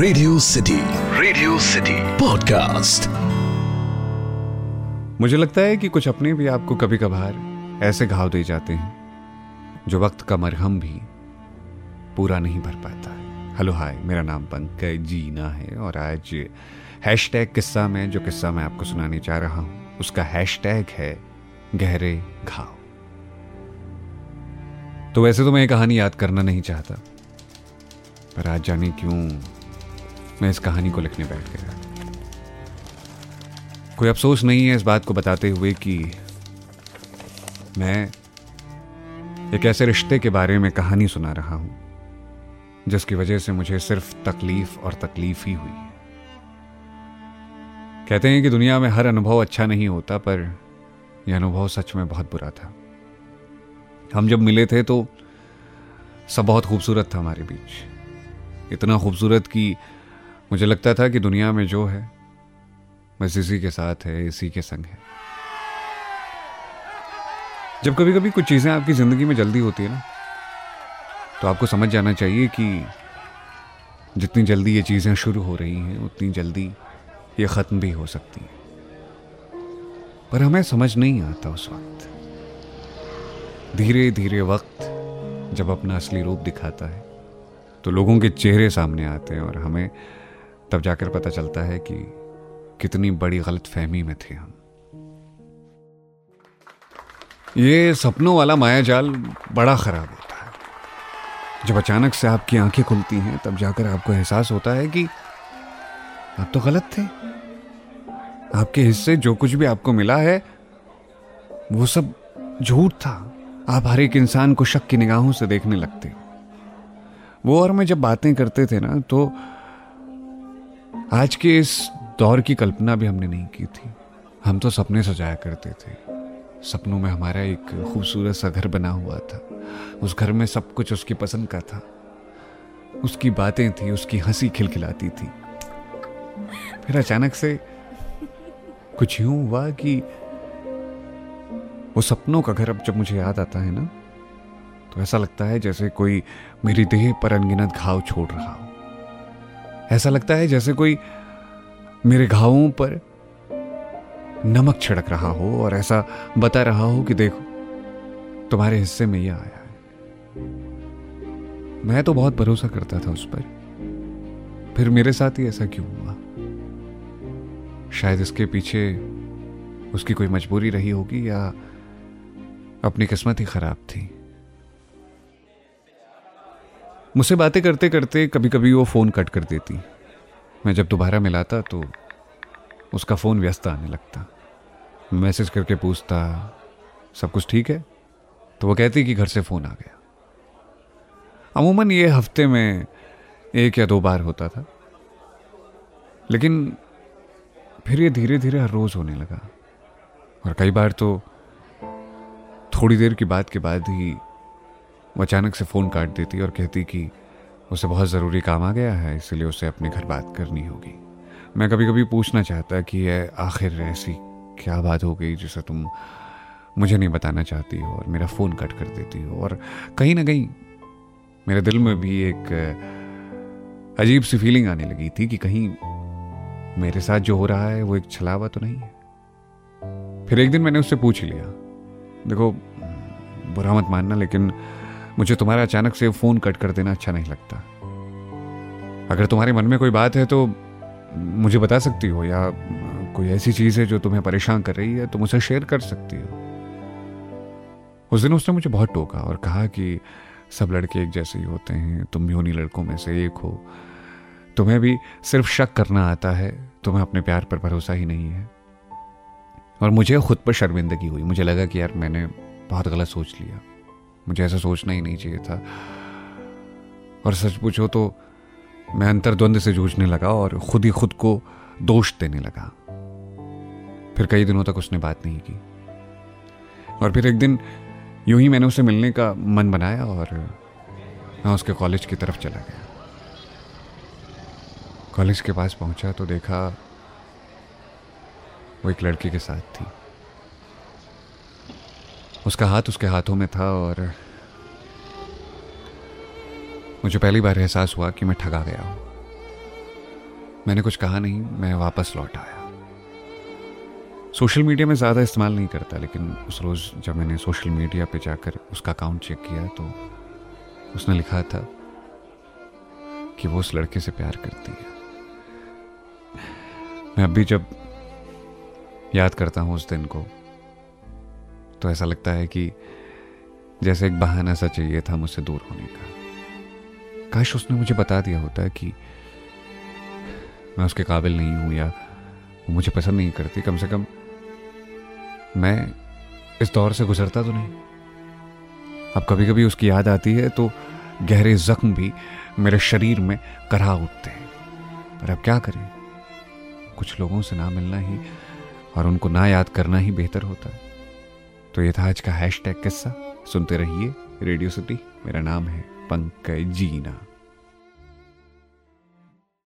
Radio City Radio City podcast मुझे लगता है कि कुछ अपने भी आपको कभी कभार ऐसे घाव दे जाते हैं, जो वक्त का मरहम भी पूरा नहीं भर पाता है। हेलो हाय मेरा नाम पंकज, जीना है, और आज हैश टैग किस्सा में, जो किस्सा मैं आपको सुनाने जा रहा हूँ, उसका हैश टैग है गहरे घाव। तो वैसे तो मैं ये कहानी याद करना नहीं चाहता, पर आज जाने क्यों मैं इस कहानी को लिखने बैठ गया। कोई अफसोस नहीं है इस बात को बताते हुए कि मैं एक ऐसे रिश्ते के बारे में कहानी सुना रहा हूँ, जिसकी वजह से मुझे सिर्फ़ तकलीफ़ और तकलीफ़ ही हुई। है कहते हैं कि दुनिया में हर अनुभव अच्छा नहीं होता, पर यह अनुभव सच में बहुत बुरा था। हम जब मिले थे तो सब बहुत खूबसूरत था हमारे बीच। इतना खूबसूरत कि मुझे लगता था कि दुनिया में जो है, बस इसी के साथ है, इसी के संग है। जब कभी कभी कुछ चीज़ें आपकी ज़िंदगी में जल्दी होती है ना तो आपको समझ जाना चाहिए कि जितनी जल्दी ये चीज़ें शुरू हो रही हैं, उतनी जल्दी ये ख़त्म भी हो सकती हैं। पर हमें समझ नहीं आता उस वक्त। धीरे धीरे वक्त जब अपना असली रूप दिखाता है तो लोगों के चेहरे सामने आते हैं और हमें तब जाकर पता चलता है कि कितनी बड़ी गलत फहमी में थे हम। ये सपनों वाला मायाजाल बड़ा खराब होता है। जब अचानक से आपकी आँखें खुलती हैं, तब जाकर आपको एहसास होता है कि आप तो गलत थे। आपके हिस्से जो कुछ भी आपको मिला है, वो सब झूठ था। आप हर एक इंसान को शक की निगाहों से देखने लगते। वो और मैं जब बातें करते थे ना तो आज के इस दौर की कल्पना भी हमने नहीं की थी। हम तो सपने सजाया करते थे। सपनों में हमारा एक खूबसूरत सा घर बना हुआ था। उस घर में सब कुछ उसकी पसंद का था। उसकी बातें थी, उसकी हँसी खिलखिलाती थी। फिर अचानक से कुछ यूँ हुआ कि वो सपनों का घर अब जब मुझे याद आता है ना तो ऐसा लगता है जैसे कोई मेरी देह पर अनगिनत घाव छोड़ रहा हो। ऐसा लगता है जैसे कोई मेरे घावों पर नमक छिड़क रहा हो और ऐसा बता रहा हो कि देखो, तुम्हारे हिस्से में यह आया है। मैं तो बहुत भरोसा करता था उस पर। फिर मेरे साथ ही ऐसा क्यों हुआ? शायद इसके पीछे उसकी कोई मजबूरी रही होगी या अपनी किस्मत ही खराब थी। मुझसे बातें करते करते कभी कभी वो फ़ोन कट कर देती। मैं जब दोबारा मिलाता तो उसका फ़ोन व्यस्त आने लगता। मैसेज करके पूछता, सब कुछ ठीक है? तो वो कहती कि घर से फ़ोन आ गया। अमूमन ये हफ़्ते में एक या दो बार होता था। लेकिन फिर ये धीरे धीरे हर रोज़ होने लगा। और कई बार तो थोड़ी देर की बात के बाद ही वो अचानक से फ़ोन काट देती और कहती कि उसे बहुत ज़रूरी काम आ गया है, इसलिए उसे अपने घर बात करनी होगी। मैं कभी कभी पूछना चाहता कि यह आखिर ऐसी क्या बात हो गई जिसे तुम मुझे नहीं बताना चाहती हो और मेरा फ़ोन कट कर देती हो? और कहीं ना कहीं मेरे दिल में भी एक अजीब सी फीलिंग आने लगी थी कि कहीं मेरे साथ जो हो रहा है, वो एक छलावा तो नहीं है। फिर एक दिन मैंने उससे पूछ लिया। देखो, बुरा मत मानना, लेकिन मुझे तुम्हारा अचानक से फ़ोन कट कर देना अच्छा नहीं लगता। अगर तुम्हारे मन में कोई बात है तो मुझे बता सकती हो, या कोई ऐसी चीज़ है जो तुम्हें परेशान कर रही है, तुम उसे शेयर कर सकती हो। उस दिन उसने मुझे बहुत टोका और कहा कि सब लड़के एक जैसे ही होते हैं, तुम भी उन्हीं लड़कों में से एक हो। तुम्हें भी सिर्फ़ शक करना आता है, तुम्हें अपने प्यार पर भरोसा ही नहीं है। और मुझे खुद पर शर्मिंदगी हुई, मुझे लगा कि यार मैंने बहुत गलत सोच लिया। मुझे ऐसा सोचना ही नहीं चाहिए था। और सच पूछो तो मैं अंतर्द्वंद से जूझने लगा और खुद ही खुद को दोष देने लगा। फिर कई दिनों तक उसने बात नहीं की। और फिर एक दिन, यूँ ही मैंने उसे मिलने का मन बनाया और मैं उसके कॉलेज की तरफ़ चला गया। कॉलेज के पास पहुँचा तो देखा, वो एक लड़की के साथ थी। उसका हाथ उसके हाथों में था और मुझे पहली बार एहसास हुआ कि मैं ठगा गया हूँ। मैंने कुछ कहा नहीं, मैं वापस लौट आया। सोशल मीडिया में ज़्यादा इस्तेमाल नहीं करता, लेकिन उस रोज़ जब मैंने सोशल मीडिया पे जाकर उसका अकाउंट चेक किया तो उसने लिखा था कि वो उस लड़के से प्यार करती है। मैं अभी जब याद करता हूँ उस दिन को तो ऐसा लगता है कि जैसे एक बहाना सा चाहिए था मुझसे दूर होने का। काश उसने मुझे बता दिया होता कि मैं उसके काबिल नहीं हूँ या वो मुझे पसंद नहीं करती। कम से कम मैं इस दौर से गुजरता तो नहीं। अब कभी कभी उसकी याद आती है तो गहरे जख्म भी मेरे शरीर में करा उठते हैं। पर अब क्या करें? कुछ लोगों से ना मिलना ही और उनको ना याद करना ही बेहतर होता है। तो ये था आज का हैश टैग किस्सा। सुनते रहिए रेडियो सिटी मेरा नाम है पंकज जीना।